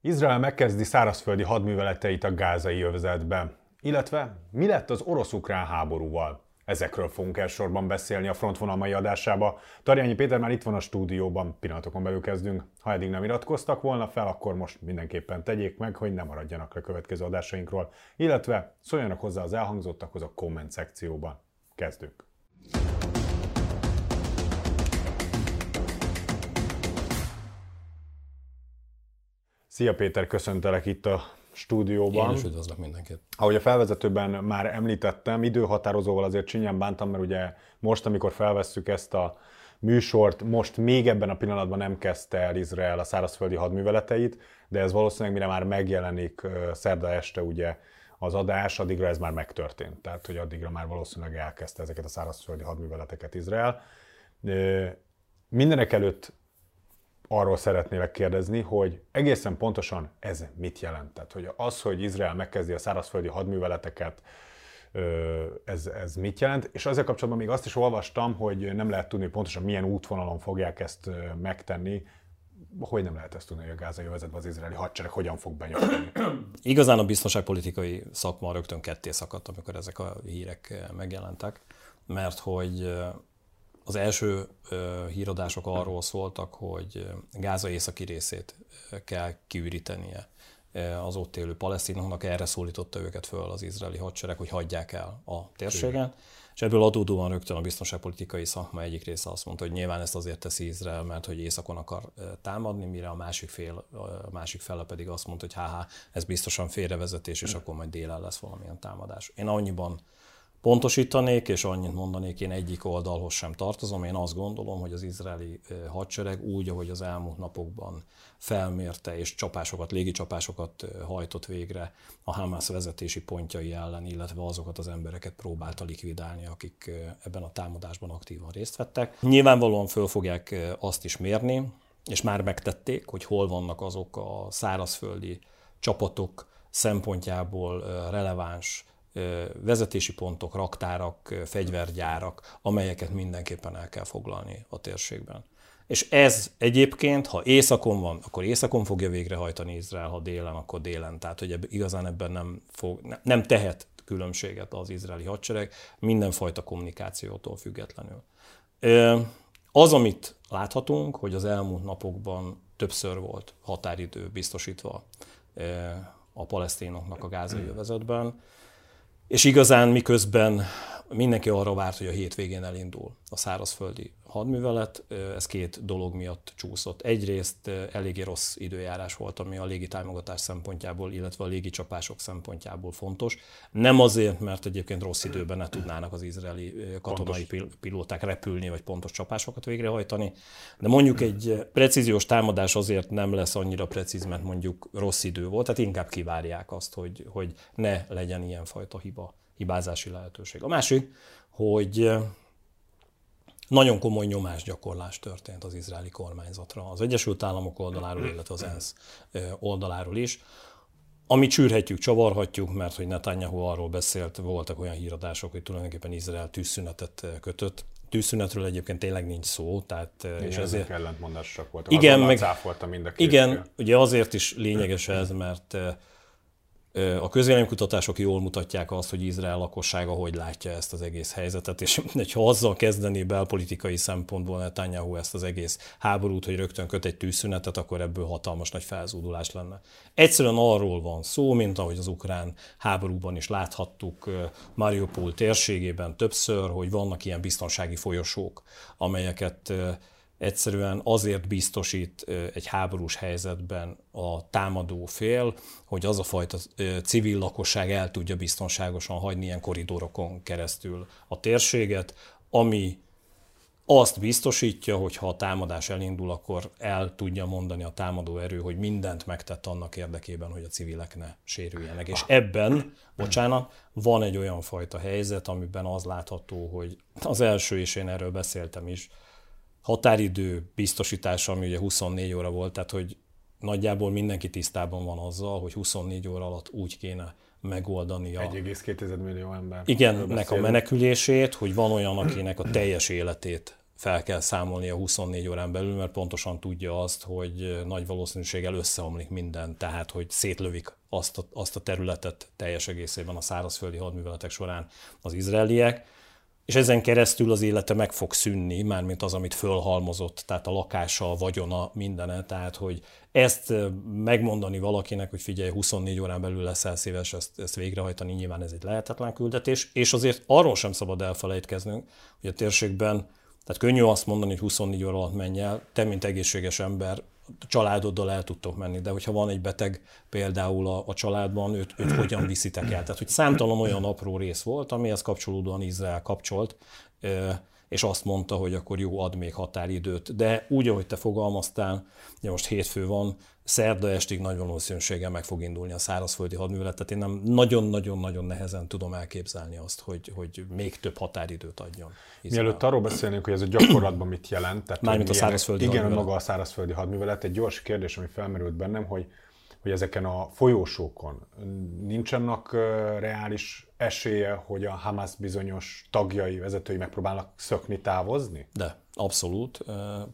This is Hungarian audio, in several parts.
Izrael megkezdi szárazföldi hadműveleteit a gázai övezetben. Illetve mi lett az orosz-ukrán háborúval? Ezekről fogunk elsősorban beszélni a frontvonal mai adásába. Tarjányi Péter már itt van a stúdióban, pillanatokon belül kezdünk. Ha eddig nem iratkoztak volna fel, akkor most mindenképpen tegyék meg, hogy ne maradjanak a következő adásainkról, illetve szóljanak hozzá az elhangzottakhoz a komment szekcióban. Kezdünk! Szia Péter, köszöntelek itt a stúdióban. Én is üdvözlök mindenkit. Ahogy a felvezetőben már említettem, időhatározóval azért csinyán bántam, mert ugye most, amikor felvesszük ezt a műsort, most még ebben a pillanatban nem kezdte el Izrael a szárazföldi hadműveleteit, de ez valószínűleg mire már megjelenik szerda este ugye az adás, addigra ez már megtörtént. Tehát, hogy addigra már valószínűleg elkezdte ezeket a szárazföldi hadműveleteket Izrael. Mindenek előtt arról szeretnélek kérdezni, hogy egészen pontosan ez mit jelent? Tehát, hogy az, hogy Izrael megkezdi a szárazföldi hadműveleteket, ez, ez mit jelent? És ezzel kapcsolatban még azt is olvastam, hogy nem lehet tudni, pontosan milyen útvonalon fogják ezt megtenni, hogy nem lehet ezt tudni, hogy a gázai övezetben az izraeli hadsereg hogyan fog benyomni? Igazán a biztonságpolitikai szakma rögtön ketté szakadt, amikor ezek a hírek megjelentek, mert hogy az első híradások arról szóltak, hogy Gáza északi részét kell kiürítenie az ott élő palesztinoknak, erre szólította őket föl az izraeli hadsereg, hogy hagyják el a térséget. És ebből adódóan rögtön a biztonságpolitikai szakma egyik része azt mondta, hogy nyilván ezt azért teszi Izrael, mert hogy északon akar támadni, mire a másik, fél, a másik fele pedig azt mondta, hogy háhá, ez biztosan félrevezetés, és akkor majd délen lesz valamilyen támadás. Én annyiban pontosítanék, és annyit mondanék, én egyik oldalhoz sem tartozom. Én azt gondolom, hogy az izraeli hadsereg úgy, ahogy az elmúlt napokban felmérte és csapásokat, légi csapásokat hajtott végre a Hamas vezetési pontjai ellen, illetve azokat az embereket próbálta likvidálni, akik ebben a támadásban aktívan részt vettek. Nyilvánvalóan föl fogják azt is mérni, és már megtették, hogy hol vannak azok a szárazföldi csapatok szempontjából releváns vezetési pontok, raktárak, fegyvergyárak, amelyeket mindenképpen el kell foglalni a térségben. És ez egyébként, ha északon van, akkor északon fogja végrehajtani Izrael, ha délen, akkor délen. Tehát, hogy igazán ebben nem, fog, nem tehet különbséget az izraeli hadsereg mindenfajta kommunikációtól függetlenül. Az, amit láthatunk, hogy az elmúlt napokban többször volt határidő biztosítva a palesztinoknak a gázai övezetben, és igazán miközben mindenki arra várt, hogy a hétvégén elindul a szárazföldi hadművelet, ez két dolog miatt csúszott. Egyrészt eléggé rossz időjárás volt, ami a légitámogatás szempontjából, illetve a légicsapások szempontjából fontos. Nem azért, mert egyébként rossz időben ne tudnának az izraeli katonai pontos. pilóták repülni, vagy pontos csapásokat végrehajtani, de mondjuk egy precíziós támadás azért nem lesz annyira precíz, mert mondjuk rossz idő volt, tehát inkább kivárják azt, hogy, hogy ne legyen ilyenfajta hiba, hibázási lehetőség. A másik, hogy nagyon komoly nyomásgyakorlás történt az izraeli kormányzatra, az Egyesült Államok oldaláról, illetve az ENSZ oldaláról is. Amit csűrhetjük, csavarhatjuk, mert hogy Netanyahu arról beszélt, voltak olyan híradások, hogy tulajdonképpen Izrael tűzszünetet kötött. Tűzszünetről egyébként tényleg nincs szó, tehát... Igen, és ezért ellentmondásosak voltak. Igen, meg, mind a két igen, ugye azért is lényeges ez, mert a közvéleménykutatások jól mutatják azt, hogy Izrael lakossága hogy látja ezt az egész helyzetet, és ha azzal kezdené belpolitikai szempontból Netanyahu ezt az egész háborút, hogy rögtön köt egy tűzszünetet, akkor ebből hatalmas nagy felzúdulás lenne. Egyszerűen arról van szó, mint ahogy az ukrán háborúban is láthattuk Mariupol térségében többször, hogy vannak ilyen biztonsági folyosók, amelyeket egyszerűen azért biztosít egy háborús helyzetben a támadó fél, hogy az a fajta civil lakosság el tudja biztonságosan hagyni ilyen koridorokon keresztül a térséget, ami azt biztosítja, hogy ha a támadás elindul, akkor el tudja mondani a támadó erő, hogy mindent megtett annak érdekében, hogy a civilek ne sérüljenek. És ebben, bocsánat, van egy olyan fajta helyzet, amiben az látható, hogy az első, és én erről beszéltem is, határidő biztosítása, ami ugye 24 óra volt, tehát hogy nagyjából mindenki tisztában van azzal, hogy 24 óra alatt úgy kéne megoldani a... 1,2 millió ember. Igen, nek a menekülését, hogy van olyan, akinek a teljes életét fel kell számolni a 24 órán belül, mert pontosan tudja azt, hogy nagy valószínűséggel összeomlik minden, tehát hogy szétlövik azt a, azt a területet teljes egészében a szárazföldi hadműveletek során az izraeliek, és ezen keresztül az élete meg fog szűnni, mármint az, amit fölhalmozott, tehát a lakása, a vagyona, mindene, tehát hogy ezt megmondani valakinek, hogy figyelj, 24 órán belül leszel szíves ezt, ezt végrehajtani, nyilván ez egy lehetetlen küldetés, és azért arról sem szabad elfelejtkeznünk, hogy a térségben, tehát könnyű azt mondani, hogy 24 óra alatt menj el, te, mint egészséges ember, családoddal el tudtok menni, de hogyha van egy beteg például a, a családban, őt, őt hogyan viszitek el? Tehát, hogy számtalan olyan apró rész volt, amihez kapcsolódóan Izrael kapcsolt, és azt mondta, hogy akkor jó, ad még határidőt. De úgy, ahogy te fogalmaztál, ugye most hétfő van, szerda estig nagy valószínűséggel meg fog indulni a szárazföldi hadművelet, tehát én nem nagyon-nagyon-nagyon nehezen tudom elképzelni azt, hogy, hogy még több határidőt adjon. Izrael. Mielőtt arról beszélnénk, hogy ez a gyakorlatban mit jelent, tehát Mármint a szárazföldi Igen, hadművelet. maga a szárazföldi hadművelet, egy gyors kérdés, ami felmerült bennem, hogy hogy ezeken a folyósókon nincsenek reális esélye, hogy a Hamas bizonyos tagjai, vezetői megpróbálnak szökni, távozni? De, abszolút.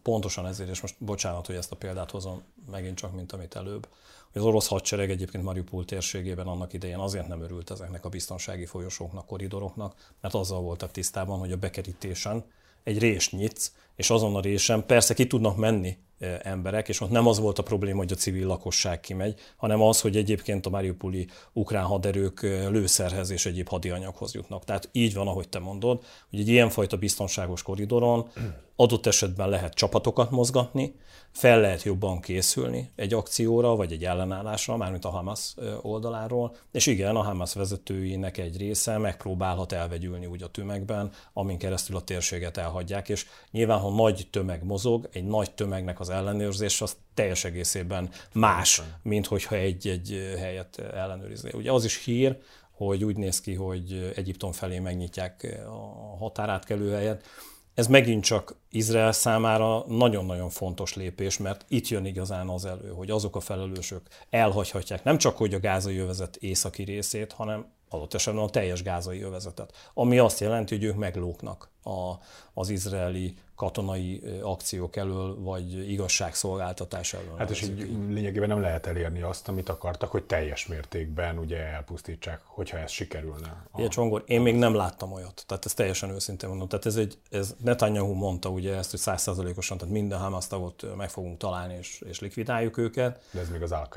Pontosan ezért, és most bocsánat, hogy ezt a példát hozom megint csak, mint amit előbb, hogy az orosz hadsereg egyébként Mariupol térségében annak idején azért nem örült ezeknek a biztonsági folyosóknak, koridoroknak, mert azzal voltak tisztában, hogy a bekerítésen egy rést nyitsz, és azon a résen persze ki tudnak menni emberek, és ott nem az volt a probléma, hogy a civil lakosság kimegy, hanem az, hogy egyébként a Mariupoli ukrán haderők lőszerhez és egyéb hadianyaghoz jutnak. Tehát így van, ahogy te mondod, hogy egy ilyenfajta biztonságos koridoron adott esetben lehet csapatokat mozgatni, fel lehet jobban készülni egy akcióra, vagy egy ellenállásra, mármint a Hamas oldaláról, és igen, a Hamas vezetőinek egy része megpróbálhat elvegyülni úgy a tömegben, amin keresztül a térséget elhagyják, és nyilván, ha nagy tömeg mozog, egy nagy tömegnek az ellenőrzés az teljes egészében más, mint hogyha egy-egy helyet ellenőrizni. Ugye az is hír, hogy úgy néz ki, hogy Egyiptom felé megnyitják a határátkelő helyet, ez megint csak Izrael számára nagyon-nagyon fontos lépés, mert itt jön igazán az elő, hogy azok a felelősök elhagyhatják nem csak hogy a gázai övezet északi részét, hanem adott esetben a teljes gázai övezetet. Ami azt jelenti, hogy ők meglóknak a, az izraeli katonai akciók elől, vagy igazságszolgáltatás elől. Hát és így lényegében nem lehet elérni azt, amit akartak, hogy teljes mértékben ugye elpusztítsák, hogyha ez sikerülne. A... Csongor, én még nem láttam olyat, tehát ez teljesen őszintén mondom. Tehát ez egy, ez Netanyahu mondta ugye ezt, hogy százszázalékosan, tehát minden Hamas tagot meg fogunk találni és, és likvidáljuk őket. De ez még az al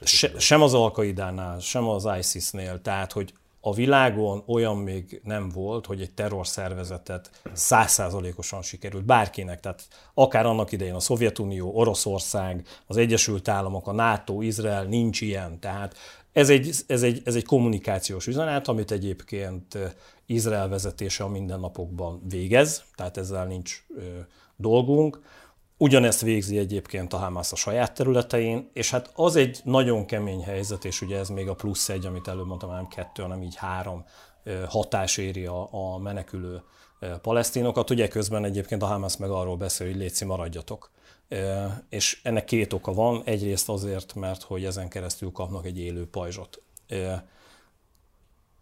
Se, sem az al sem az ISIS-nél, tehát hogy a világon olyan még nem volt, hogy egy terrorszervezetet százszázalékosan sikerült bárkinek, tehát akár annak idején a Szovjetunió, Oroszország, az Egyesült Államok, a NATO, Izrael, nincs ilyen. Tehát ez egy, ez egy, ez egy kommunikációs üzenet, amit egyébként Izrael vezetése a mindennapokban végez, tehát ezzel nincs ö, dolgunk. Ugyanezt végzi egyébként a Hamas a saját területein, és hát az egy nagyon kemény helyzet, és ugye ez még a plusz egy, amit előbb mondtam, nem kettő, hanem így három hatás éri a, a menekülő palesztinokat. Ugye közben egyébként a Hamas meg arról beszél, hogy létszi maradjatok. És ennek két oka van. Egyrészt azért, mert hogy ezen keresztül kapnak egy élő pajzsot.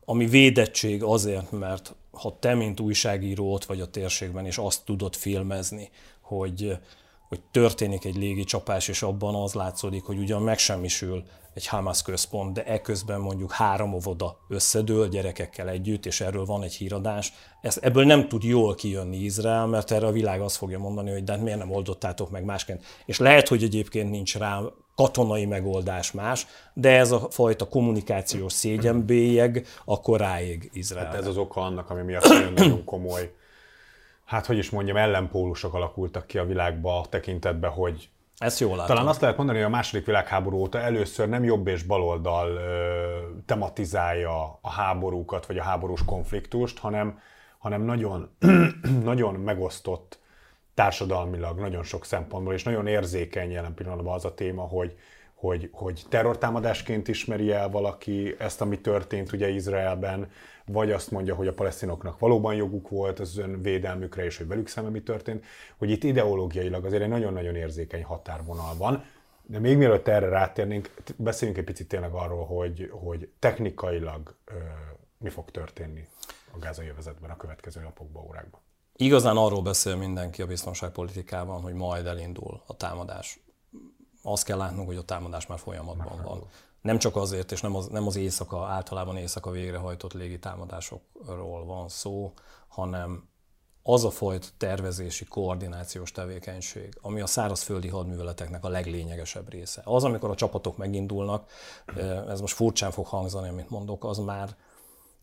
Ami védettség azért, mert ha te, mint újságíró ott vagy a térségben, és azt tudod filmezni, hogy hogy történik egy légi csapás, és abban az látszódik, hogy ugyan megsemmisül egy Hamas központ, de eközben mondjuk három óvoda összedől gyerekekkel együtt, és erről van egy híradás. Ezt, ebből nem tud jól kijönni Izrael, mert erre a világ azt fogja mondani, hogy de hát miért nem oldottátok meg másként. És lehet, hogy egyébként nincs rá katonai megoldás más, de ez a fajta kommunikációs szégyenbélyeg akkor ráég Izrael. Hát ez az oka annak, ami miatt nagyon komoly hát hogy is mondjam, ellenpólusok alakultak ki a világba a tekintetben, hogy ezt jól látom. Talán azt lehet mondani, hogy a második világháború óta először nem jobb és baloldal ö, tematizálja a háborúkat, vagy a háborús konfliktust, hanem, hanem nagyon, nagyon megosztott társadalmilag, nagyon sok szempontból, és nagyon érzékeny jelen pillanatban az a téma, hogy, hogy, hogy terrortámadásként ismeri el valaki ezt, ami történt ugye Izraelben, vagy azt mondja, hogy a palesztinoknak valóban joguk volt az ön védelmükre, és hogy velük szemben mi történt, hogy itt ideológiailag azért egy nagyon-nagyon érzékeny határvonal van. De még mielőtt erre rátérnénk, beszéljünk egy picit tényleg arról, hogy, hogy technikailag ö, mi fog történni a gázai övezetben a következő napokban, órákban. Igazán arról beszél mindenki a biztonságpolitikában, hogy majd elindul a támadás. Azt kell látnunk, hogy a támadás már folyamatban van. Nem csak azért, és nem az, nem az éjszaka, általában éjszaka végrehajtott légi támadásokról van szó, hanem az a fajta tervezési, koordinációs tevékenység, ami a szárazföldi hadműveleteknek a leglényegesebb része. Az, amikor a csapatok megindulnak, ez most furcsán fog hangzani, amit mondok, az már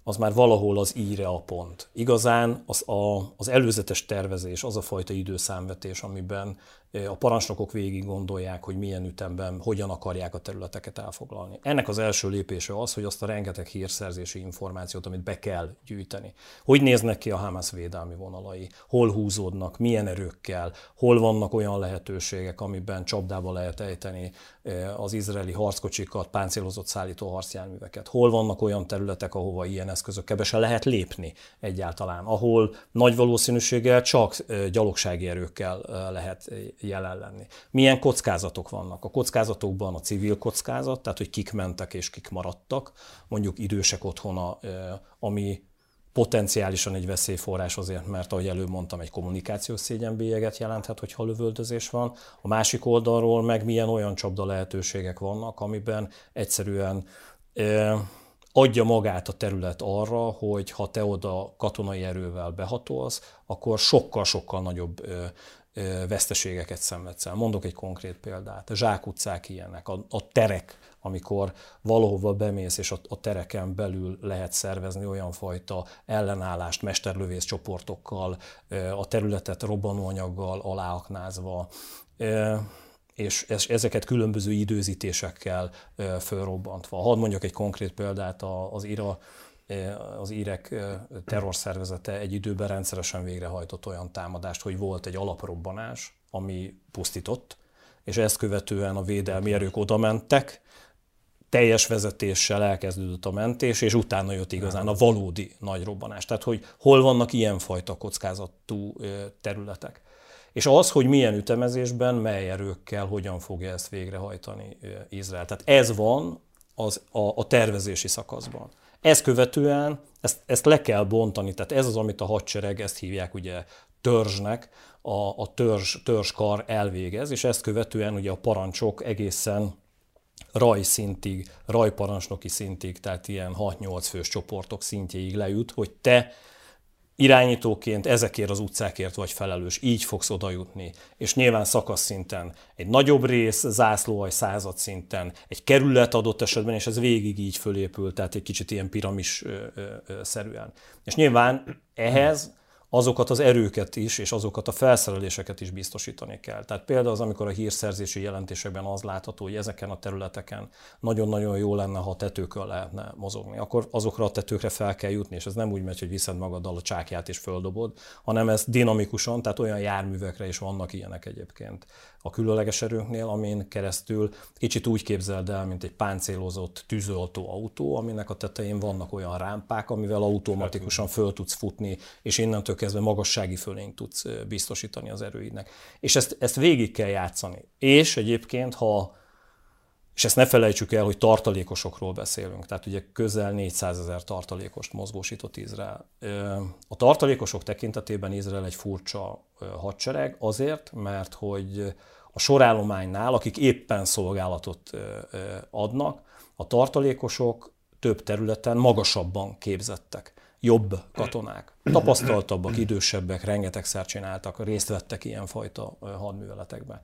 az már valahol az íre a pont. Igazán az, a, az előzetes tervezés, az a fajta időszámvetés, amiben a parancsnokok végig gondolják, hogy milyen ütemben, hogyan akarják a területeket elfoglalni. Ennek az első lépése az, hogy azt a rengeteg hírszerzési információt, amit be kell gyűjteni. Hogy néznek ki a Hamas védelmi vonalai, hol húzódnak, milyen erőkkel, hol vannak olyan lehetőségek, amiben csapdába lehet ejteni az izraeli harckocsikat, páncélozott szállító harcjárműveket, hol vannak olyan területek, ahova ilyen eszközökkel se lehet lépni egyáltalán, ahol nagy valószínűséggel csak gyalogsági erőkkel lehet jelen lenni. Milyen kockázatok vannak? A kockázatokban a civil kockázat, tehát hogy kik mentek és kik maradtak, mondjuk idősek otthona, ami potenciálisan egy veszélyforrás azért, mert ahogy előbb mondtam, egy kommunikációs szégyenbélyeget jelenthet, hogyha lövöldözés van. A másik oldalról meg milyen olyan csapda lehetőségek vannak, amiben egyszerűen adja magát a terület arra, hogy ha te oda katonai erővel behatolsz, akkor sokkal-sokkal nagyobb veszteségeket szenvedsz el. Mondok egy konkrét példát. A zsákutcák ilyenek, a, a terek, amikor valahova bemész, és a, a tereken belül lehet szervezni olyan fajta ellenállást mesterlövész csoportokkal, a területet robbanóanyaggal aláaknázva, és ezeket különböző időzítésekkel fölrobbantva. Hadd mondjak egy konkrét példát, az IRA az írek terrorszervezete egy időben rendszeresen végrehajtott olyan támadást, hogy volt egy alaprobbanás, ami pusztított, és ezt követően a védelmi erők oda mentek, teljes vezetéssel elkezdődött a mentés, és utána jött igazán a valódi nagy robbanás. Tehát, hogy hol vannak ilyenfajta kockázatú területek. És az, hogy milyen ütemezésben, mely erőkkel, hogyan fogja ezt végrehajtani Izrael. Tehát ez van az, a, a tervezési szakaszban. Ezt követően ezt, ezt le kell bontani, tehát ez az, amit a hadsereg, ezt hívják ugye törzsnek, a, a törzs, törzskar elvégez, és ezt követően ugye a parancsok egészen rajszintig, rajparancsnoki szintig, tehát ilyen 6-8 fős csoportok szintjéig lejut, hogy te irányítóként ezekért az utcákért vagy felelős, így fogsz oda jutni. És nyilván szakasz szinten egy nagyobb rész, zászlóaj század szinten, egy kerület adott esetben, és ez végig így fölépül, tehát egy kicsit ilyen piramis szerűen. És nyilván ehhez azokat az erőket is, és azokat a felszereléseket is biztosítani kell. Tehát például az, amikor a hírszerzési jelentésekben az látható, hogy ezeken a területeken nagyon-nagyon jó lenne, ha tetőkön lehetne mozogni. Akkor azokra a tetőkre fel kell jutni, és ez nem úgy megy, hogy viszed magaddal a csákját és földobod, hanem ez dinamikusan, tehát olyan járművekre is vannak ilyenek egyébként a különleges erőnknél, amin keresztül kicsit úgy képzeld el, mint egy páncélozott tűzoltó autó, aminek a tetején vannak olyan rámpák, amivel automatikusan föl tudsz futni, és innentől kezdve magassági fölényt tudsz biztosítani az erőidnek. És ezt, ezt végig kell játszani. És egyébként, ha és ezt ne felejtsük el, hogy tartalékosokról beszélünk, tehát ugye közel 400 ezer tartalékost mozgósított Izrael. A tartalékosok tekintetében Izrael egy furcsa hadsereg azért, mert hogy a sorállománynál, akik éppen szolgálatot adnak, a tartalékosok több területen magasabban képzettek jobb katonák. Tapasztaltabbak, idősebbek, rengetegszer csináltak, részt vettek ilyenfajta hadműveletekben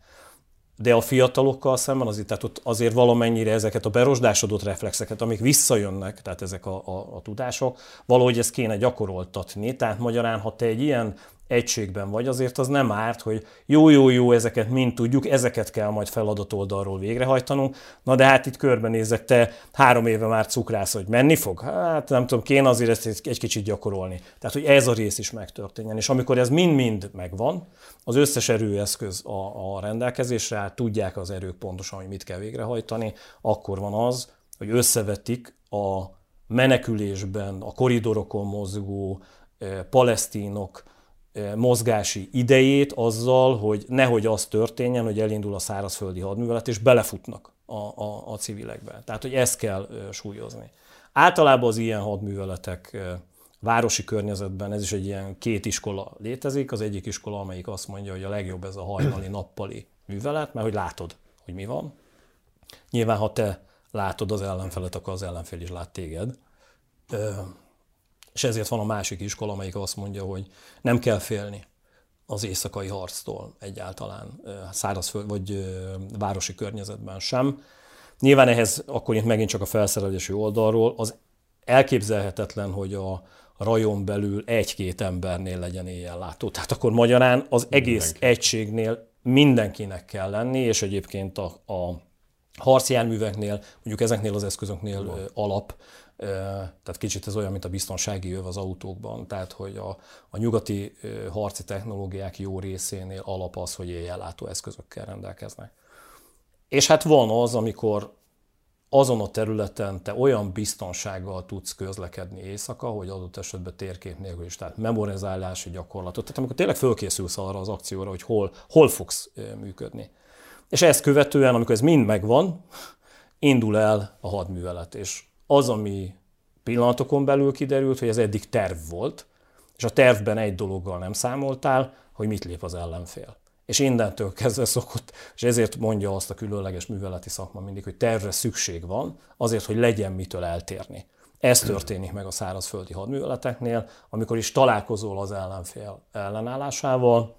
de a fiatalokkal szemben azért, tehát ott azért valamennyire ezeket a berosdásodott reflexeket, amik visszajönnek, tehát ezek a, a, a tudások, valahogy ezt kéne gyakoroltatni. Tehát magyarán, ha te egy ilyen egységben vagy, azért az nem árt, hogy jó, jó, jó, ezeket mind tudjuk, ezeket kell majd feladat oldalról végrehajtanunk. Na de hát itt körbenézek, te három éve már cukrász, hogy menni fog? Hát nem tudom, kéne azért ezt egy kicsit gyakorolni. Tehát, hogy ez a rész is megtörténjen. És amikor ez mind-mind megvan, az összes erőeszköz a, a rendelkezésre, hát tudják az erők pontosan, hogy mit kell végrehajtani, akkor van az, hogy összevetik a menekülésben, a koridorokon mozgó eh, palesztinok, mozgási idejét azzal, hogy nehogy az történjen, hogy elindul a szárazföldi hadművelet, és belefutnak a, a, a civilekbe. Tehát, hogy ezt kell súlyozni. Általában az ilyen hadműveletek városi környezetben ez is egy ilyen két iskola létezik. Az egyik iskola, amelyik azt mondja, hogy a legjobb ez a hajnali, nappali művelet, mert hogy látod, hogy mi van. Nyilván, ha te látod az ellenfelet, akkor az ellenfél is lát téged. És ezért van a másik iskola, amelyik azt mondja, hogy nem kell félni az éjszakai harctól egyáltalán szárazföld vagy városi környezetben sem. Nyilván ehhez akkor itt megint csak a felszerelési oldalról az elképzelhetetlen, hogy a rajon belül egy-két embernél legyen éjjellátó. Tehát akkor magyarán az egész Mindenki. egységnél mindenkinek kell lenni, és egyébként a, a harcjárműveknél, mondjuk ezeknél az eszközöknél Van. alap, tehát kicsit ez olyan, mint a biztonsági öv az autókban, tehát hogy a, a nyugati harci technológiák jó részénél alap az, hogy éjjellátó eszközökkel rendelkeznek. És hát van az, amikor azon a területen te olyan biztonsággal tudsz közlekedni éjszaka, hogy adott esetben térkép nélkül is, tehát memorizálási gyakorlatot. Tehát amikor tényleg fölkészülsz arra az akcióra, hogy hol, hol fogsz működni. És ezt követően, amikor ez mind megvan, indul el a hadművelet. És az, ami pillanatokon belül kiderült, hogy ez eddig terv volt, és a tervben egy dologgal nem számoltál, hogy mit lép az ellenfél. És innentől kezdve szokott, és ezért mondja azt a különleges műveleti szakma mindig, hogy tervre szükség van, azért, hogy legyen mitől eltérni. Ez történik meg a szárazföldi hadműveleteknél, amikor is találkozol az ellenfél ellenállásával,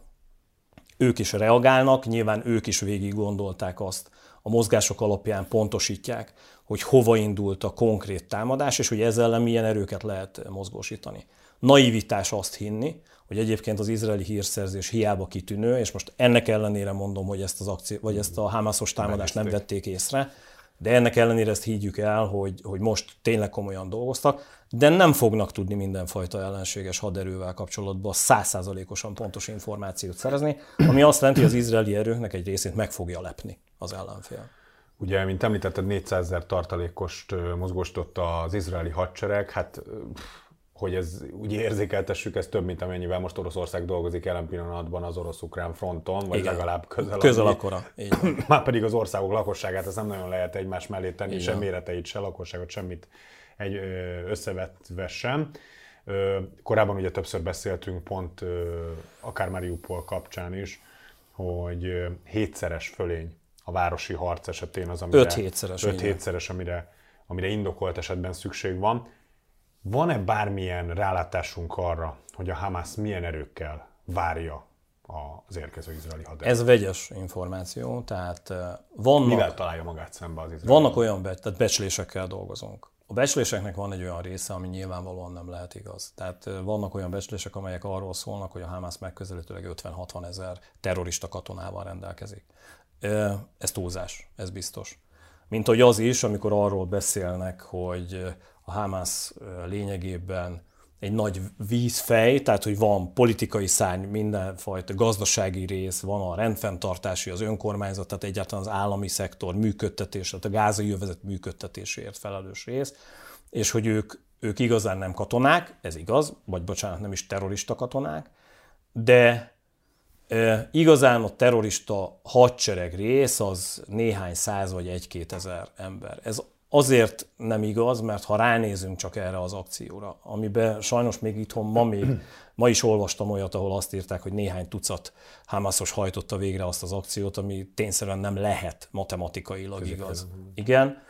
ők is reagálnak, nyilván ők is végig gondolták azt, a mozgások alapján pontosítják, hogy hova indult a konkrét támadás, és hogy ezzel milyen erőket lehet mozgósítani. Naivitás azt hinni, hogy egyébként az izraeli hírszerzés hiába kitűnő, és most ennek ellenére mondom, hogy ezt az akció, vagy ezt a Hamasos támadást nem vették észre, de ennek ellenére ezt higgyük el, hogy, hogy most tényleg komolyan dolgoztak, de nem fognak tudni mindenfajta ellenséges haderővel kapcsolatban százszázalékosan pontos információt szerezni, ami azt jelenti, hogy az izraeli erőknek egy részét meg fogja lepni az ellenfél. Ugye, mint említetted, 400 ezer tartalékost mozgósított az izraeli hadsereg, hát hogy ez úgy érzékeltessük, ez több, mint amennyivel most Oroszország dolgozik jelen pillanatban az orosz-ukrán fronton, vagy Igen. legalább közel. Közel akkora. Már pedig az országok lakosságát ez nem nagyon lehet egymás mellé tenni, Igen. sem méreteit, se lakosságot, semmit egy összevetve sem. Korábban ugye többször beszéltünk pont akár Mariupol kapcsán is, hogy hétszeres fölény a városi harc esetén az, amire... Öt hétszeres. Öt hétszeres, amire, amire indokolt esetben szükség van. Van-e bármilyen rálátásunk arra, hogy a Hamas milyen erőkkel várja az érkező izraeli haderőt? Ez vegyes információ, tehát vannak... Mivel találja magát szembe az izraeli? Vannak olyan, be, tehát becslésekkel dolgozunk. A becsléseknek van egy olyan része, ami nyilvánvalóan nem lehet igaz. Tehát vannak olyan becslések, amelyek arról szólnak, hogy a Hamas megközelítőleg 50-60 ezer terrorista katonával rendelkezik. Ez túlzás, ez biztos. Mint hogy az is, amikor arról beszélnek, hogy a Hamas lényegében egy nagy vízfej, tehát hogy van politikai szárny, mindenfajta gazdasági rész, van a rendfenntartási, az önkormányzat, tehát egyáltalán az állami szektor működtetés, tehát a gázai jövezet működtetéséért felelős rész, és hogy ők, ők igazán nem katonák, ez igaz, vagy bocsánat, nem is terrorista katonák, de e, igazán a terrorista hadsereg rész az néhány száz vagy egy-két ezer ember. Ez azért nem igaz, mert ha ránézünk csak erre az akcióra, amiben sajnos még itthon ma még, ma is olvastam olyat, ahol azt írták, hogy néhány tucat Hamasos hajtotta végre azt az akciót, ami tényszerűen nem lehet matematikailag Középen. igaz. Igen.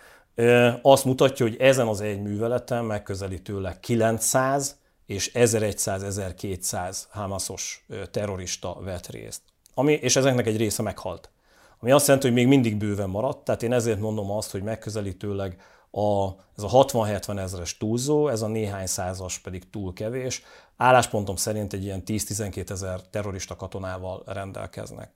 Azt mutatja, hogy ezen az egy műveleten megközelítőleg 900 és 1100-1200 Hamasos terrorista vett részt. Ami, és ezeknek egy része meghalt. Ami azt jelenti, hogy még mindig bőven maradt, tehát én ezért mondom azt, hogy megközelítőleg a, ez a 60-70 ezeres túlzó, ez a néhány százas pedig túl kevés. Álláspontom szerint egy ilyen 10-12 ezer terrorista katonával rendelkeznek.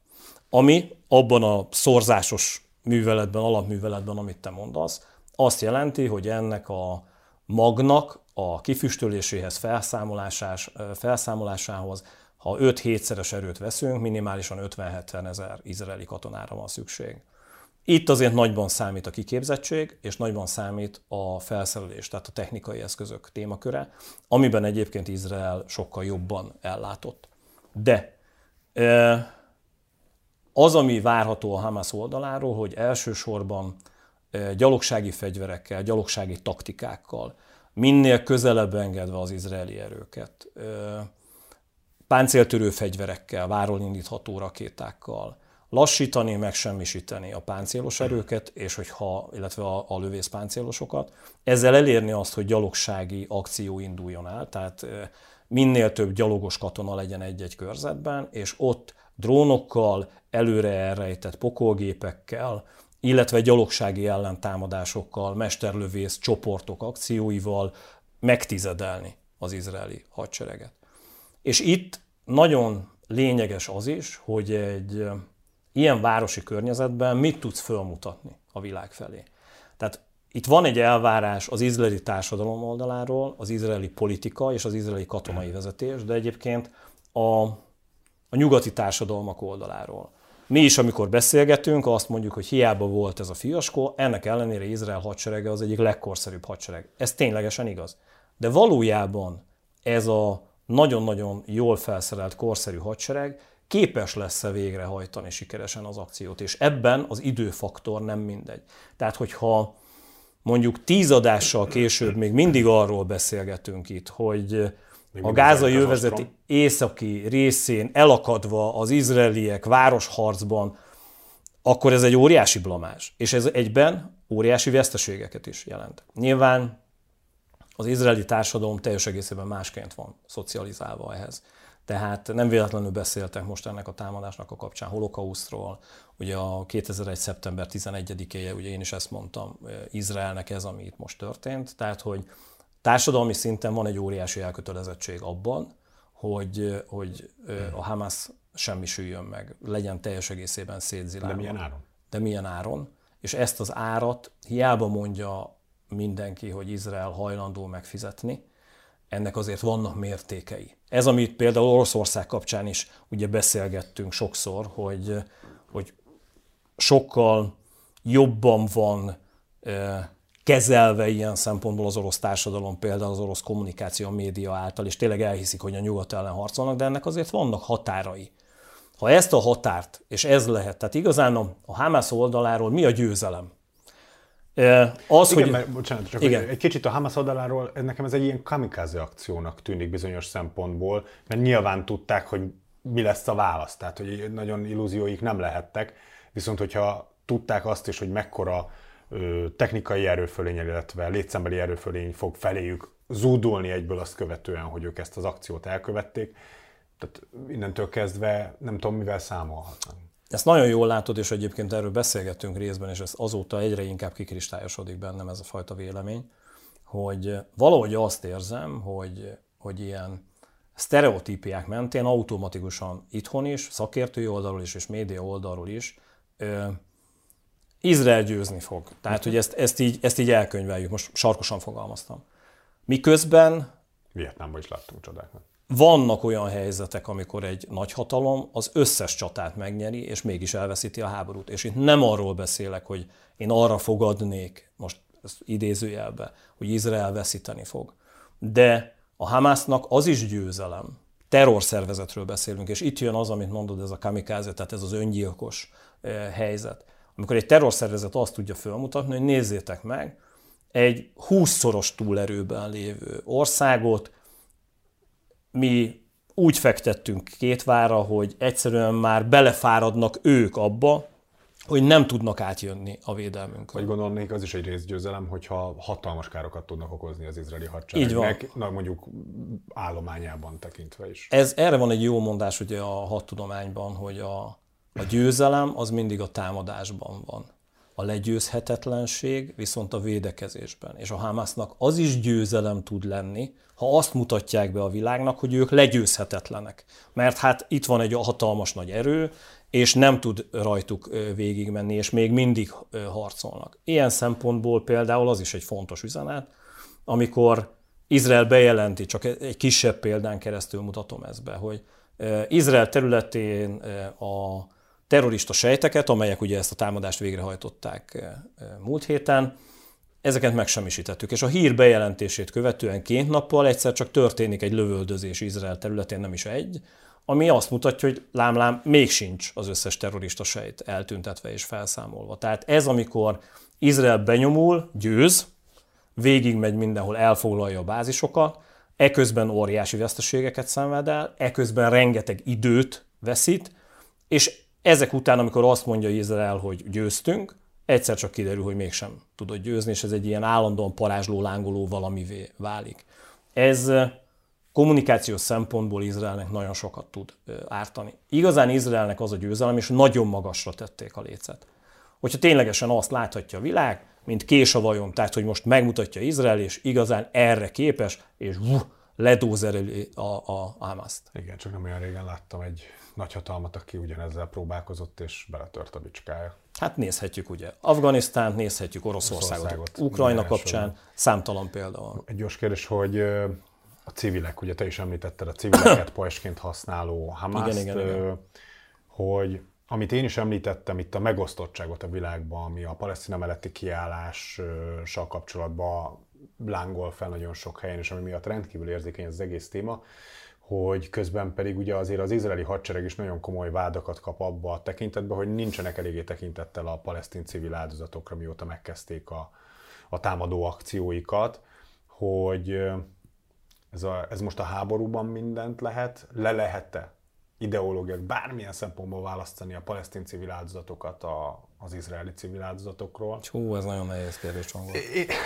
Ami abban a szorzásos műveletben, alapműveletben, amit te mondasz, azt jelenti, hogy ennek a magnak a kifüstöléséhez, felszámolásához ha 5-7-szeres erőt veszünk, minimálisan 50-70 ezer izraeli katonára van szükség. Itt azért nagyban számít a kiképzettség, és nagyban számít a felszerelés, tehát a technikai eszközök témaköre, amiben egyébként Izrael sokkal jobban ellátott. De az, ami várható a Hamas oldaláról, hogy elsősorban gyalogsági fegyverekkel, gyalogsági taktikákkal, minél közelebb engedve az izraeli erőket, páncéltörő fegyverekkel, váról indítható rakétákkal, lassítani, megsemmisíteni a páncélos erőket, és hogyha, illetve a, a lövész páncélosokat, ezzel elérni azt, hogy gyalogsági akció induljon el, tehát minél több gyalogos katona legyen egy-egy körzetben, és ott drónokkal, előre elrejtett pokolgépekkel, illetve gyalogsági ellentámadásokkal, mesterlövész csoportok akcióival megtizedelni az izraeli hadsereget. És itt nagyon lényeges az is, hogy egy ilyen városi környezetben mit tudsz fölmutatni a világ felé. Tehát itt van egy elvárás az izraeli társadalom oldaláról, az izraeli politika és az izraeli katonai vezetés, de egyébként a, a nyugati társadalmak oldaláról. Mi is, amikor beszélgetünk, azt mondjuk, hogy hiába volt ez a fiaskó, ennek ellenére Izrael hadserege az egyik legkorszerűbb hadsereg. Ez ténylegesen igaz. De valójában ez a nagyon-nagyon jól felszerelt korszerű hadsereg képes lesz-e végrehajtani sikeresen az akciót, és ebben az időfaktor nem mindegy. Tehát, hogyha mondjuk tíz adással később még mindig arról beszélgetünk itt, hogy még a gázai övezeti északi részén elakadva az izraeliek városharcban, akkor ez egy óriási blamás. És ez egyben óriási veszteségeket is jelent. Nyilván az izraeli társadalom teljes egészében másként van szocializálva ehhez. Tehát nem véletlenül beszéltek most ennek a támadásnak a kapcsán holokausztról, ugye a 2001. szeptember 11-éje, ugye én is ezt mondtam, Izraelnek ez, ami itt most történt, tehát hogy társadalmi szinten van egy óriási elkötelezettség abban, hogy, hogy a Hamas semmisüljön meg, legyen teljes egészében szétzilálva. De milyen áron? De milyen áron? És ezt az árat hiába mondja mindenki, hogy Izrael hajlandó megfizetni, ennek azért vannak mértékei. Ez, amit például Oroszország kapcsán is ugye beszélgettünk sokszor, hogy, hogy sokkal jobban van kezelve ilyen szempontból az orosz társadalom, például az orosz kommunikáció, a média által, és tényleg elhiszik, hogy a nyugat ellen harcolnak, de ennek azért vannak határai. Ha ezt a határt, és ez lehet, tehát igazán a Hamas oldaláról mi a győzelem? Az, igen, hogy... mert, bocsánat, csak igen. egy kicsit a Hamas oldaláról, nekem ez egy ilyen kamikáze akciónak tűnik bizonyos szempontból, mert nyilván tudták, hogy mi lesz a válasz, tehát hogy nagyon illúzióik nem lehettek, viszont hogyha tudták azt is, hogy mekkora technikai erőfölény, illetve létszembeli erőfölény fog feléjük zúdulni egyből azt követően, hogy ők ezt az akciót elkövették, tehát innentől kezdve nem tudom, mivel számolhatnak. Ezt nagyon jól látod, és egyébként erről beszélgettünk részben, és ez azóta egyre inkább kikristályosodik bennem ez a fajta vélemény, hogy valahogy azt érzem, hogy, hogy ilyen sztereotípiák mentén automatikusan itthon is, szakértői oldalról is, és média oldalról is ö, Izrael győzni fog. Tehát, hogy ezt, ezt, így, ezt így elkönyveljük, most sarkosan fogalmaztam. Miközben... Vietnámban is láttunk csodákat. Vannak olyan helyzetek, amikor egy nagy hatalom az összes csatát megnyeri, és mégis elveszíti a háborút. És itt nem arról beszélek, hogy én arra fogadnék, most ezt idézőjelbe, hogy Izrael veszíteni fog. De a Hamásznak az is győzelem. Terrorszervezetről beszélünk, és itt jön az, amit mondod, ez a kamikáze, tehát ez az öngyilkos eh, helyzet. Amikor egy terrorszervezet azt tudja felmutatni, hogy nézzétek meg, egy 20-szoros túlerőben lévő országot mi úgy fektettünk két vára, hogy egyszerűen már belefáradnak ők abba, hogy nem tudnak átjönni a védelmünkön. Vagy gondolnék, az is egy részgyőzelem, hogyha hatalmas károkat tudnak okozni az izraeli hadseregnek, na mondjuk állományában tekintve is. Ez, erre van egy jó mondás ugye a hadtudományban, hogy a, a győzelem az mindig a támadásban van. A legyőzhetetlenség viszont a védekezésben. És a Hamasnak az is győzelem tud lenni, ha azt mutatják be a világnak, hogy ők legyőzhetetlenek. Mert hát itt van egy hatalmas nagy erő, és nem tud rajtuk végigmenni, és még mindig harcolnak. Ilyen szempontból például az is egy fontos üzenet, amikor Izrael bejelenti, csak egy kisebb példán keresztül mutatom ezt be, hogy Izrael területén a terrorista sejteket, amelyek ugye ezt a támadást végrehajtották múlt héten, ezeket megsemmisítettük. És a hír bejelentését követően két nappal egyszer csak történik egy lövöldözés Izrael területén, nem is egy, ami azt mutatja, hogy lámlám még sincs az összes terrorista sejt eltüntetve és felszámolva. Tehát ez, amikor Izrael benyomul, győz, végigmegy mindenhol, elfoglalja a bázisokat, eközben óriási veszteségeket szenved el, eközben rengeteg időt veszít, és ezek után, amikor azt mondja Izrael, hogy győztünk, egyszer csak kiderül, hogy mégsem tudott győzni, és ez egy ilyen állandóan parázsló, lángoló valamivé válik. Ez kommunikációs szempontból Izraelnek nagyon sokat tud ártani. Igazán Izraelnek az a győzelem, és nagyon magasra tették a lécet. Hogyha ténylegesen azt láthatja a világ, mint kés a vajon, tehát hogy most megmutatja Izrael, és igazán erre képes, és vuh, ledózereli a, a Hamaszt. Igen, csak nem olyan régen láttam egy nagyhatalmat, aki ugyanezzel próbálkozott, és beletört a bicskája. Hát nézhetjük ugye Afganisztánt, nézhetjük Oroszországot, Oroszországot Ukrajna kapcsán, számtalan példa van. Egy gyors kérdés, hogy a civilek, ugye te is említetted a civileket pajsként használó Hamaszt, igen, igen, igen. hogy amit én is említettem, itt a megosztottságot a világban, ami a palesztina melletti kiállással kapcsolatban lángol fel nagyon sok helyen, és ami miatt rendkívül érzékeny az egész téma, hogy közben pedig ugye azért az izraeli hadsereg is nagyon komoly vádakat kap abba a tekintetbe, hogy nincsenek eléggé tekintettel a palesztin civil áldozatokra, mióta megkezdték a, a támadó akcióikat, hogy ez, a, ez most a háborúban mindent lehet, le lehet-e ideológiák bármilyen szempontból választani a palesztin civil áldozatokat a, az izraeli civil áldozatokról. Hú, ez nagyon nehéz kérdés, Csongor.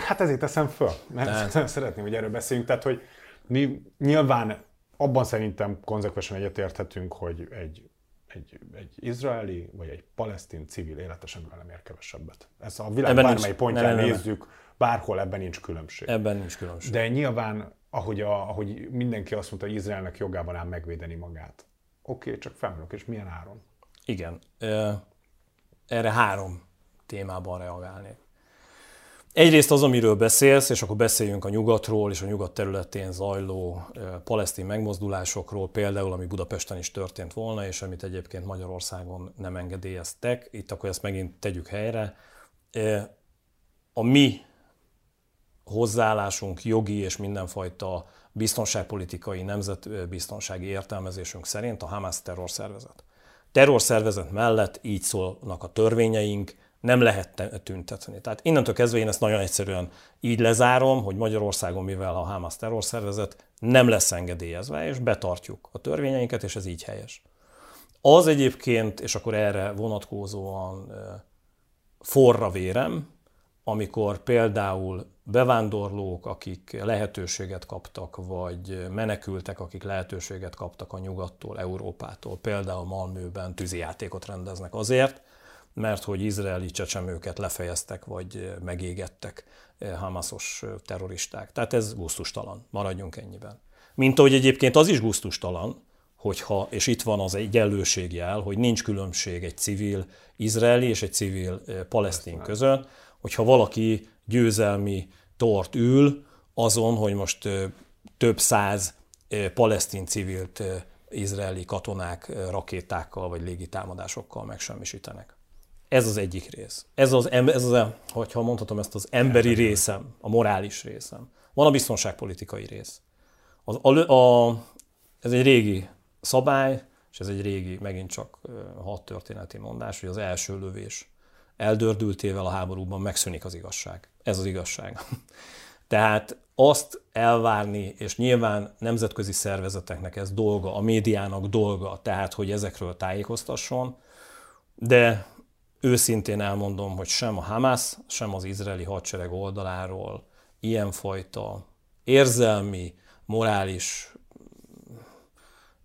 Hát ezért teszem föl, mert Tehát... szeretném, hogy erről beszéljünk. Tehát, hogy mi nyilván abban szerintem konzekvensen egyetérthetünk, hogy egy, egy, egy izraeli vagy egy palesztin civil életesen nem ér kevesebbet. Ez a világ ebben bármely nincs, pontján nem, nem, nézzük, nem. bárhol ebben nincs különbség. Ebben nincs különbség. De nyilván, ahogy, a, ahogy mindenki azt mondta, hogy Izraelnek jogában áll megvédeni magát. Oké, okay, csak felmerülök, és milyen áron? Igen. Erre három témában reagálnék. Egyrészt az, amiről beszélsz, és akkor beszéljünk a nyugatról és a nyugat területén zajló palesztin megmozdulásokról, például ami Budapesten is történt volna, és amit egyébként Magyarországon nem engedélyeztek. Itt akkor ezt megint tegyük helyre. A mi hozzáállásunk, jogi és mindenfajta biztonságpolitikai, nemzetbiztonsági értelmezésünk szerint a Hamas terrorszervezet. Terrorszervezet mellett így szólnak a törvényeink, nem lehet tüntetni. Tehát innentől kezdve én ezt nagyon egyszerűen így lezárom, hogy Magyarországon, mivel a Hamas terrorszervezet nem lesz engedélyezve, és betartjuk a törvényeinket, és ez így helyes. Az egyébként, és akkor erre vonatkozóan forra vérem, amikor például bevándorlók, akik lehetőséget kaptak, vagy menekültek, akik lehetőséget kaptak a nyugattól, Európától, például Malmőben tűzijátékot rendeznek azért, mert hogy izraeli csecsemőket lefejeztek, vagy megégettek Hamasos terroristák. Tehát ez gusztustalan, maradjunk ennyiben. Mint ahogy egyébként az is gusztustalan, hogyha, és itt van az egyenlőségjel, hogy nincs különbség egy civil izraeli és egy civil palesztin között, hogyha valaki győzelmi tort ül azon, hogy most több száz palesztin civilt izraeli katonák rakétákkal vagy légitámadásokkal megsemmisítenek. Ez az egyik rész. Ez az, ez az, hogyha mondhatom ezt, az emberi részem, a morális részem. Van a biztonságpolitikai rész. Az, a, a, ez egy régi szabály, és ez egy régi, megint csak hat történeti mondás, hogy az első lövés eldördültével a háborúban megszűnik az igazság. Ez az igazság. Tehát azt elvárni, és nyilván nemzetközi szervezeteknek ez dolga, a médiának dolga, tehát hogy ezekről tájékoztasson, de őszintén elmondom, hogy sem a Hamas, sem az izraeli hadsereg oldaláról ilyenfajta érzelmi, morális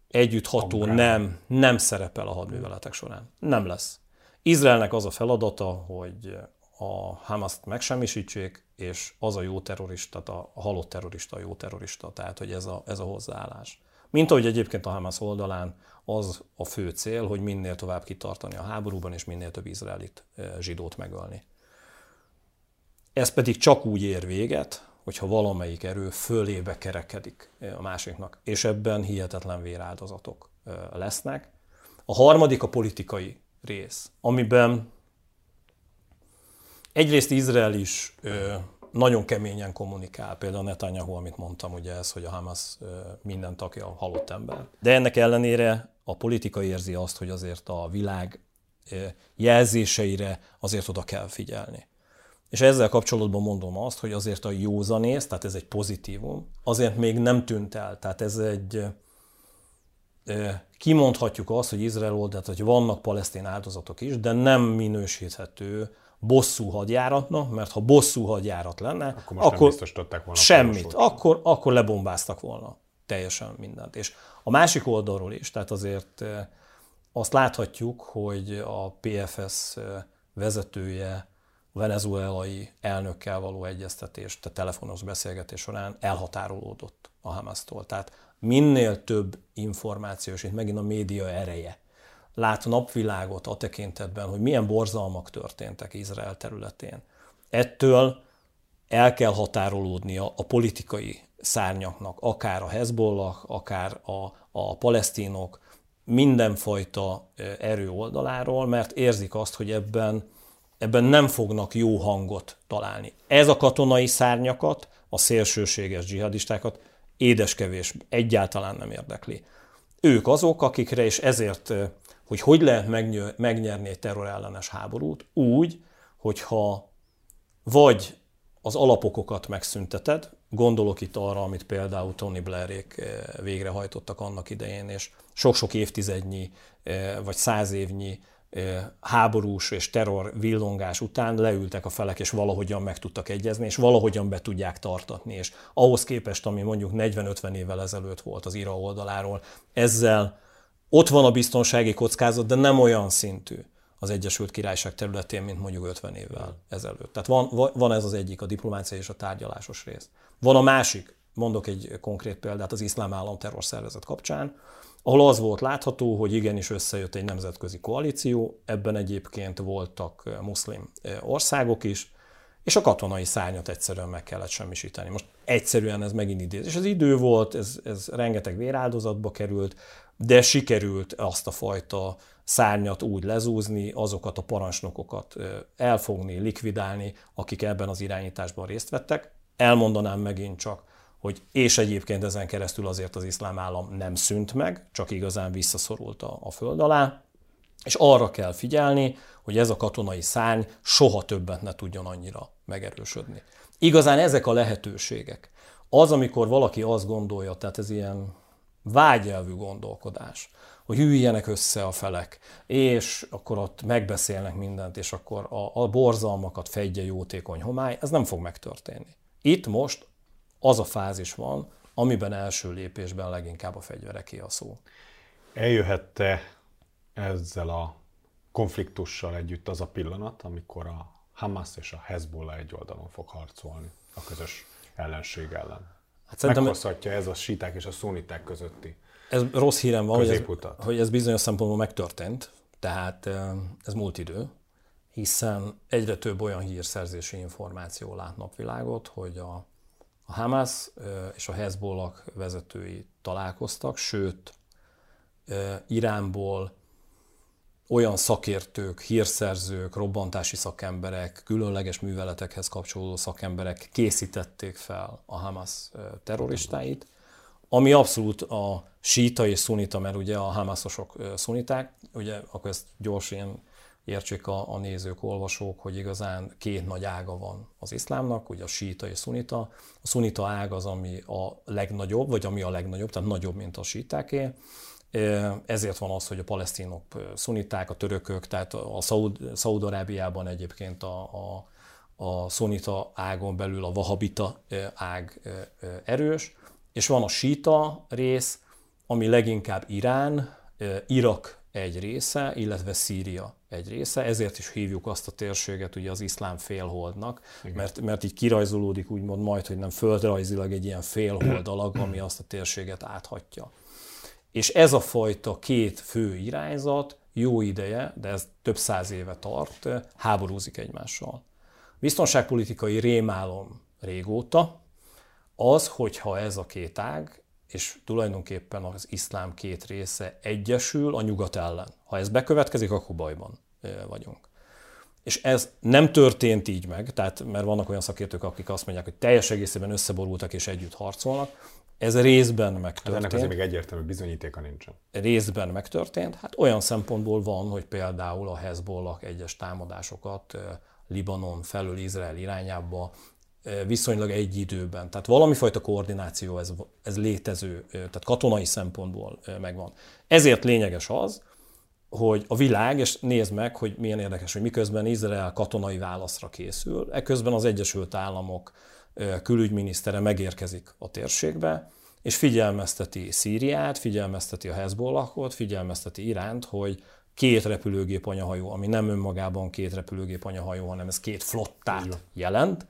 együttható nem, nem szerepel a hadműveletek során. Nem lesz. Izraelnek az a feladata, hogy a Hamaszt megsemmisítsék, és az a jó terrorista, a halott terrorista a jó terrorista, tehát hogy ez a, ez a hozzáállás. Mint ahogy egyébként a Hamas oldalán az a fő cél, hogy minél tovább kitartani a háborúban, és minél több izraelit, zsidót megölni. Ez pedig csak úgy ér véget, hogyha valamelyik erő fölébe kerekedik a másiknak, és ebben hihetetlen véráldozatok lesznek. A harmadik a politikai rész, amiben egyrészt Izrael is nagyon keményen kommunikál, például Netanyahu, amit mondtam, ugye ez, hogy a Hamas minden tagja halott ember. De ennek ellenére a politika érzi azt, hogy azért a világ jelzéseire azért oda kell figyelni. És ezzel kapcsolatban mondom azt, hogy azért a józanész, tehát ez egy pozitívum, azért még nem tűnt el. Tehát ez egy, kimondhatjuk azt, hogy Izrael oldalt, hogy vannak palesztin áldozatok is, de nem minősíthető bosszú hadjáratnak, mert ha bosszú hadjárat lenne, akkor, most akkor nem volna semmit, akkor, akkor lebombáztak volna teljesen mindent. És a másik oldalról is, tehát azért azt láthatjuk, hogy a PFS vezetője a venezuelai elnökkel való egyeztetés, tehát telefonos beszélgetés során elhatárolódott a Hamas-tól. Tehát minél több információ, és itt megint a média ereje, lát napvilágot a tekintetben, hogy milyen borzalmak történtek Izrael területén. Ettől el kell határolódnia a politikai szárnyaknak, akár a Hezbollah, akár a, a palesztinok, mindenfajta erő oldaláról, mert érzik azt, hogy ebben, ebben nem fognak jó hangot találni. Ez a katonai szárnyakat, a szélsőséges dzsihadistákat édeskevés egyáltalán nem érdekli. Ők azok, akikre, és ezért, hogy hogy lehet megnyerni egy terrorellenes háborút, úgy, hogyha vagy az alapokokat megszünteted, gondolok itt arra, amit például Tony Blairék végrehajtottak annak idején, és sok-sok évtizednyi, vagy száz évnyi háborús és terror villongás után leültek a felek, és valahogyan meg tudtak egyezni, és valahogyan be tudják tartatni. És ahhoz képest, ami mondjuk 40-50 évvel ezelőtt volt az IRA oldaláról, ezzel ott van a biztonsági kockázat, de nem olyan szintű az Egyesült Királyság területén, mint mondjuk 50 évvel ezelőtt. Tehát van, van ez az egyik, a diplomácia és a tárgyalásos rész. Van a másik, mondok egy konkrét példát az iszlám állam terrorszervezet kapcsán, ahol az volt látható, hogy igenis összejött egy nemzetközi koalíció, ebben egyébként voltak eh, muszlim eh, országok is, és a katonai szárnyat egyszerűen meg kellett semmisíteni. Most egyszerűen ez megint idéz. És az idő volt, ez, ez rengeteg véráldozatba került, de sikerült azt a fajta szárnyat úgy lezúzni, azokat a parancsnokokat elfogni, likvidálni, akik ebben az irányításban részt vettek. Elmondanám megint csak, hogy és egyébként ezen keresztül azért az iszlám állam nem szűnt meg, csak igazán visszaszorult a, a föld alá, és arra kell figyelni, hogy ez a katonai szárny soha többet ne tudjon annyira megerősödni. Igazán ezek a lehetőségek. Az, amikor valaki azt gondolja, tehát ez ilyen vágyelvű gondolkodás, hogy üljenek össze a felek, és akkor ott megbeszélnek mindent, és akkor a, a borzalmakat fedje jótékony homály, ez nem fog megtörténni. Itt most az a fázis van, amiben első lépésben leginkább a fegyvereké a szó. Eljöhette ezzel a konfliktussal együtt az a pillanat, amikor a Hamas és a Hezbollah egy oldalon fog harcolni a közös ellenség ellen. Hát Meghozhatja ez a síták és a szuniták közötti Ez rossz hírem van, hogy ez, hogy ez bizonyos szempontból megtörtént, tehát ez múlt idő, hiszen egyre több olyan hírszerzési információ lát napvilágot, hogy a a Hamas és a Hezbollah vezetői találkoztak, sőt, Iránból olyan szakértők, hírszerzők, robbantási szakemberek, különleges műveletekhez kapcsolódó szakemberek készítették fel a Hamas terroristáit, ami abszolút a síta és szunita, mert ugye a Hamasosok szuniták, ugye akkor ezt gyors ilyen értsék a, a nézők, olvasók, hogy igazán két nagy ága van az iszlámnak, ugye a síta és szunita. A szunita ág az, ami a legnagyobb, vagy ami a legnagyobb, tehát nagyobb, mint a sítáké. Ezért van az, hogy a palesztinok szuniták, a törökök, tehát a Szaúd-Arábiában egyébként a, a, a szunita ágon belül a vahabita ág erős, és van a síta rész, ami leginkább Irán, Irak egy része, illetve Szíria egy része, ezért is hívjuk azt a térséget ugye az iszlám félholdnak, mert, mert így kirajzolódik úgymond majd, hogy nem földrajzilag egy ilyen félhold alag, ami azt a térséget áthatja. És ez a fajta két fő irányzat jó ideje, de ez több száz éve tart, háborúzik egymással. Biztonságpolitikai rémálom régóta az, hogyha ez a két ág és tulajdonképpen az iszlám két része egyesül a nyugat ellen. Ha ez bekövetkezik, akkor bajban vagyunk. És ez nem történt így meg, tehát mert vannak olyan szakértők, akik azt mondják, hogy teljes egészében összeborultak és együtt harcolnak. Ez részben megtörtént. Hát ennek azért még egyértelmű bizonyítéka nincsen. Részben megtörtént. Hát olyan szempontból van, hogy például a Hezbollah egyes támadásokat Libanon felől Izrael irányába viszonylag egy időben. Tehát valami fajta koordináció ez, ez létező, tehát katonai szempontból megvan. Ezért lényeges az, hogy a világ, és nézd meg, hogy milyen érdekes, hogy miközben Izrael katonai válaszra készül, eközben az Egyesült Államok külügyminisztere megérkezik a térségbe, és figyelmezteti Szíriát, figyelmezteti a Hezbollahot, figyelmezteti Iránt, hogy két repülőgép anyahajó, ami nem önmagában két repülőgép anyahajó, hanem ez két flottát jelent,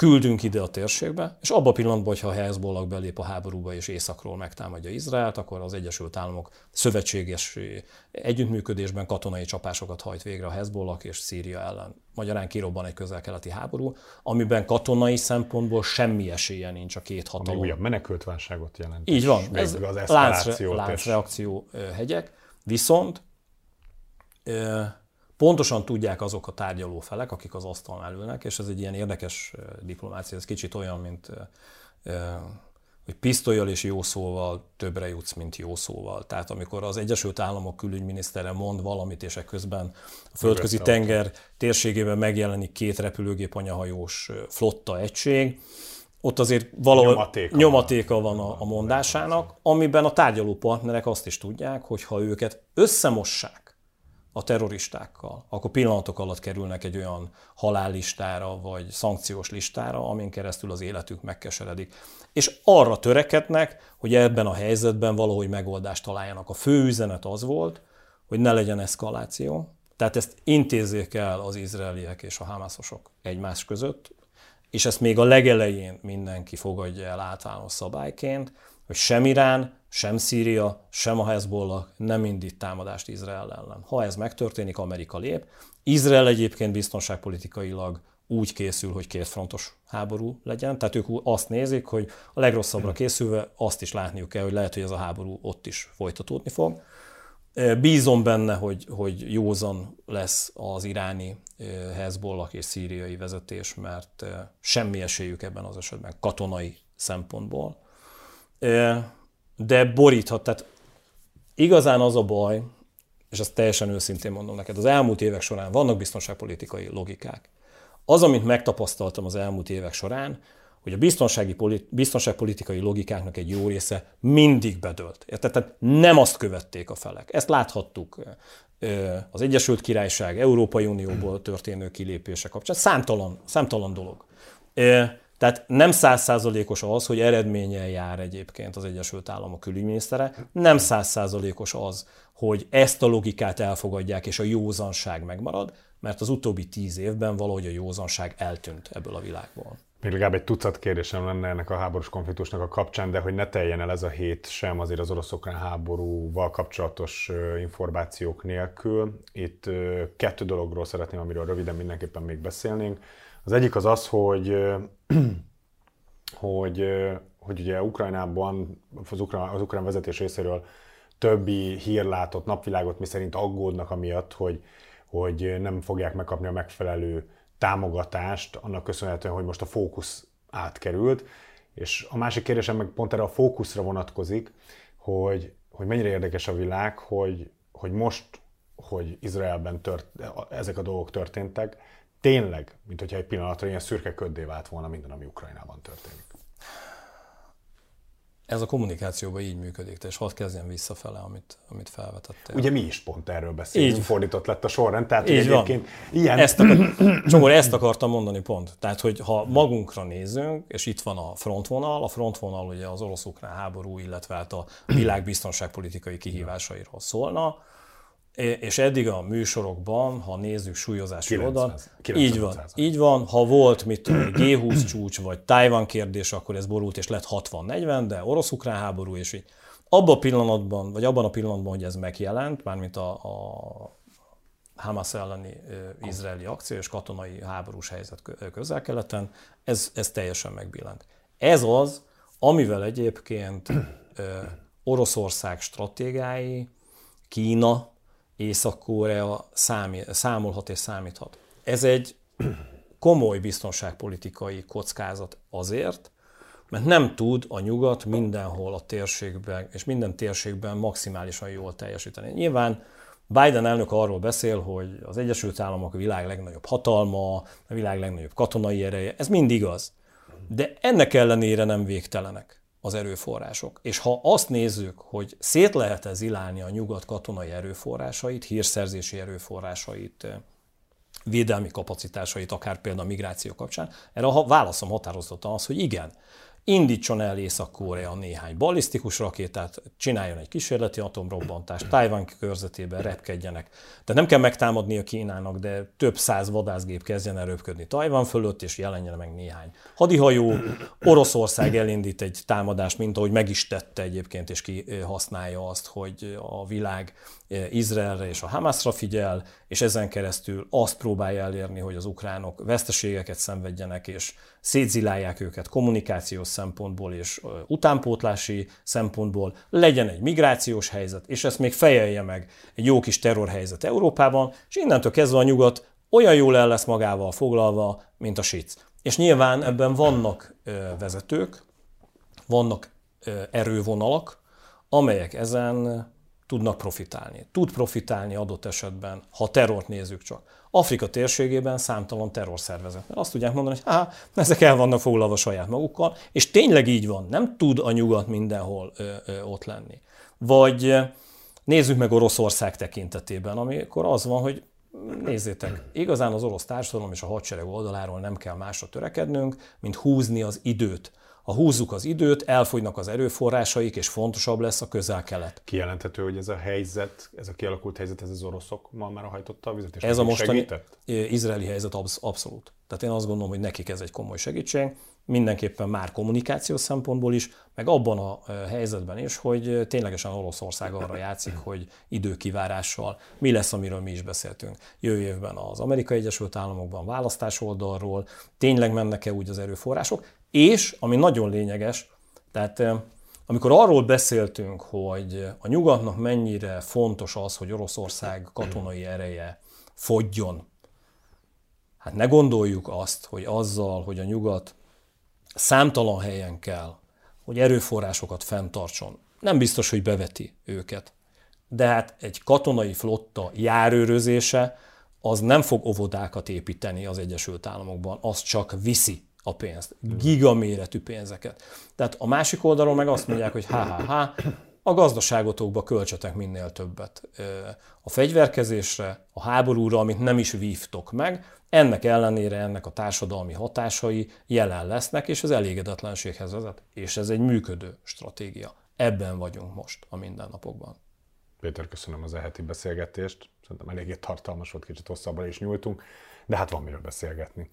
küldünk ide a térségbe, és abban a pillanatban, hogyha a Hezbollah belép a háborúba és északról megtámadja Izraelt, akkor az Egyesült Államok szövetséges együttműködésben katonai csapásokat hajt végre a Hezbollah és Szíria ellen. Magyarán kirobban egy közel-keleti háború, amiben katonai szempontból semmi esélye nincs a két hatalom. Ami újabb menekültválságot jelent. Így van, ez az láncre, láncreakció hegyek, viszont pontosan tudják azok a tárgyaló felek, akik az asztalnál ülnek, és ez egy ilyen érdekes diplomácia, ez kicsit olyan, mint hogy pisztolyjal és jó szóval többre jutsz, mint jó szóval. Tehát amikor az Egyesült Államok külügyminisztere mond valamit, és közben a földközi tenger térségében megjelenik két repülőgép anyahajós flotta egység, ott azért valahol nyomatéka, nyomatéka van a, a mondásának, amiben a tárgyaló partnerek azt is tudják, hogy ha őket összemossák a terroristákkal, akkor pillanatok alatt kerülnek egy olyan halállistára vagy szankciós listára, amin keresztül az életük megkeseredik. És arra törekednek, hogy ebben a helyzetben valahogy megoldást találjanak. A fő üzenet az volt, hogy ne legyen eszkaláció. Tehát ezt intézzék el az izraeliek és a hamászosok egymás között, és ezt még a legelején mindenki fogadja el általános szabályként, hogy sem Irán, sem Szíria, sem a Hezbollah nem indít támadást Izrael ellen. Ha ez megtörténik, Amerika lép. Izrael egyébként biztonságpolitikailag úgy készül, hogy kétfrontos háború legyen. Tehát ők azt nézik, hogy a legrosszabbra készülve azt is látniuk kell, hogy lehet, hogy ez a háború ott is folytatódni fog. Bízom benne, hogy, hogy józan lesz az iráni Hezbollah és szíriai vezetés, mert semmi esélyük ebben az esetben katonai szempontból de boríthat. Tehát igazán az a baj, és ezt teljesen őszintén mondom neked, az elmúlt évek során vannak biztonságpolitikai logikák. Az, amit megtapasztaltam az elmúlt évek során, hogy a biztonsági biztonságpolitikai logikáknak egy jó része mindig bedölt. Érted? Tehát nem azt követték a felek. Ezt láthattuk az Egyesült Királyság, Európai Unióból történő kilépése kapcsán. Számtalan, számtalan dolog. Tehát nem százszázalékos az, hogy eredménnyel jár egyébként az Egyesült Államok külügyminisztere, nem százszázalékos az, hogy ezt a logikát elfogadják és a józanság megmarad, mert az utóbbi tíz évben valahogy a józanság eltűnt ebből a világból. Még legalább egy tucat kérdésem lenne ennek a háborús konfliktusnak a kapcsán, de hogy ne teljen el ez a hét sem azért az orosz háborúval kapcsolatos információk nélkül. Itt kettő dologról szeretném, amiről röviden mindenképpen még beszélnénk. Az egyik az az, hogy, hogy, hogy ugye Ukrajnában, az ukrán, az ukrán vezetés részéről többi hír látott napvilágot, mi szerint aggódnak amiatt, hogy, hogy nem fogják megkapni a megfelelő támogatást, annak köszönhetően, hogy most a fókusz átkerült. És a másik kérdésem meg pont erre a fókuszra vonatkozik, hogy, hogy mennyire érdekes a világ, hogy, hogy most, hogy Izraelben tört, ezek a dolgok történtek, tényleg, mint hogyha egy pillanatra ilyen szürke köddé vált volna minden, ami Ukrajnában történik. Ez a kommunikációban így működik, és hadd kezdjem visszafele, amit, amit felvetettél. Ugye mi is pont erről beszélünk, így, fordított lett a sorrend, tehát így egyébként van. ilyen... Ezt, akar, Csongor, ezt akartam mondani pont. Tehát, hogy ha magunkra nézünk, és itt van a frontvonal, a frontvonal ugye az orosz-ukrán háború, illetve hát a világ biztonságpolitikai kihívásairól szólna, és eddig a műsorokban, ha nézzük súlyozási oldalt, így van, így van, ha volt mit tudom, G20 csúcs, vagy Tájvan kérdés, akkor ez borult, és lett 60-40, de orosz-ukrán háború, és így. Abban a pillanatban, vagy abban a pillanatban, hogy ez megjelent, mármint a, a Hamas elleni izraeli akció és katonai háborús helyzet közel-keleten, ez, ez teljesen megbillent. Ez az, amivel egyébként Oroszország stratégái, Kína, Észak-Korea számolhat és számíthat. Ez egy komoly biztonságpolitikai kockázat azért, mert nem tud a nyugat mindenhol a térségben, és minden térségben maximálisan jól teljesíteni. Nyilván Biden elnök arról beszél, hogy az Egyesült Államok a világ legnagyobb hatalma, a világ legnagyobb katonai ereje, ez mind igaz. De ennek ellenére nem végtelenek az erőforrások. És ha azt nézzük, hogy szét lehet-e zilálni a nyugat katonai erőforrásait, hírszerzési erőforrásait, védelmi kapacitásait, akár például a migráció kapcsán, erre a válaszom határozottan az, hogy igen indítson el Észak-Korea néhány ballisztikus rakétát, csináljon egy kísérleti atomrobbantást, Tájván körzetében repkedjenek. De nem kell megtámadni a Kínának, de több száz vadászgép kezdjen el röpködni Tajvan fölött, és jelenjen meg néhány hadihajó. Oroszország elindít egy támadást, mint ahogy meg is tette egyébként, és kihasználja azt, hogy a világ Izraelre és a Hamasra figyel, és ezen keresztül azt próbálja elérni, hogy az ukránok veszteségeket szenvedjenek, és szétzilálják őket kommunikációs szempontból és utánpótlási szempontból, legyen egy migrációs helyzet, és ezt még fejelje meg egy jó kis terrorhelyzet Európában, és innentől kezdve a nyugat olyan jól el lesz magával foglalva, mint a SIC. És nyilván ebben vannak vezetők, vannak erővonalak, amelyek ezen tudnak profitálni. Tud profitálni adott esetben, ha terrort nézzük csak. Afrika térségében számtalan terrorszervezet. Mert azt tudják mondani, hogy hát ezek el vannak foglalva saját magukkal, és tényleg így van, nem tud a nyugat mindenhol ö, ö, ott lenni. Vagy nézzük meg Oroszország tekintetében, amikor az van, hogy nézzétek, igazán az orosz társadalom és a hadsereg oldaláról nem kell másra törekednünk, mint húzni az időt ha húzzuk az időt, elfogynak az erőforrásaik, és fontosabb lesz a közel-kelet. Kijelenthető, hogy ez a helyzet, ez a kialakult helyzet, ez az oroszok ma már hajtotta a vizet, és Ez a mostani segített? izraeli helyzet abszolút. Tehát én azt gondolom, hogy nekik ez egy komoly segítség, mindenképpen már kommunikációs szempontból is, meg abban a helyzetben is, hogy ténylegesen Oroszország arra játszik, hogy időkivárással mi lesz, amiről mi is beszéltünk. Jövő évben az Amerikai Egyesült Államokban választás oldalról, tényleg mennek-e úgy az erőforrások, és, ami nagyon lényeges, tehát amikor arról beszéltünk, hogy a nyugatnak mennyire fontos az, hogy Oroszország katonai ereje fogjon, hát ne gondoljuk azt, hogy azzal, hogy a nyugat számtalan helyen kell, hogy erőforrásokat fenntartson, nem biztos, hogy beveti őket. De hát egy katonai flotta járőrözése az nem fog óvodákat építeni az Egyesült Államokban, az csak viszi a pénzt, gigaméretű pénzeket. Tehát a másik oldalról meg azt mondják, hogy ha-ha-ha, a gazdaságotokba költsetek minél többet a fegyverkezésre, a háborúra, amit nem is vívtok meg, ennek ellenére ennek a társadalmi hatásai jelen lesznek, és ez elégedetlenséghez vezet. És ez egy működő stratégia. Ebben vagyunk most a mindennapokban. Péter, köszönöm az eheti beszélgetést. Szerintem eléggé tartalmas volt, kicsit hosszabban is nyúltunk, de hát van miről beszélgetni.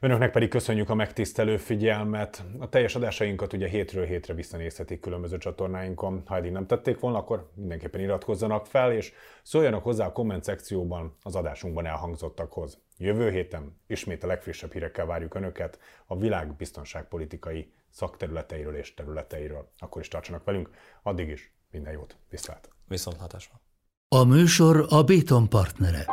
Önöknek pedig köszönjük a megtisztelő figyelmet. A teljes adásainkat ugye hétről hétre visszanézhetik különböző csatornáinkon. Ha eddig nem tették volna, akkor mindenképpen iratkozzanak fel, és szóljanak hozzá a komment szekcióban az adásunkban elhangzottakhoz. Jövő héten ismét a legfrissebb hírekkel várjuk Önöket a világ biztonságpolitikai szakterületeiről és területeiről. Akkor is tartsanak velünk, addig is minden jót, viszlát! Viszontlátásra! A műsor a Béton partnere.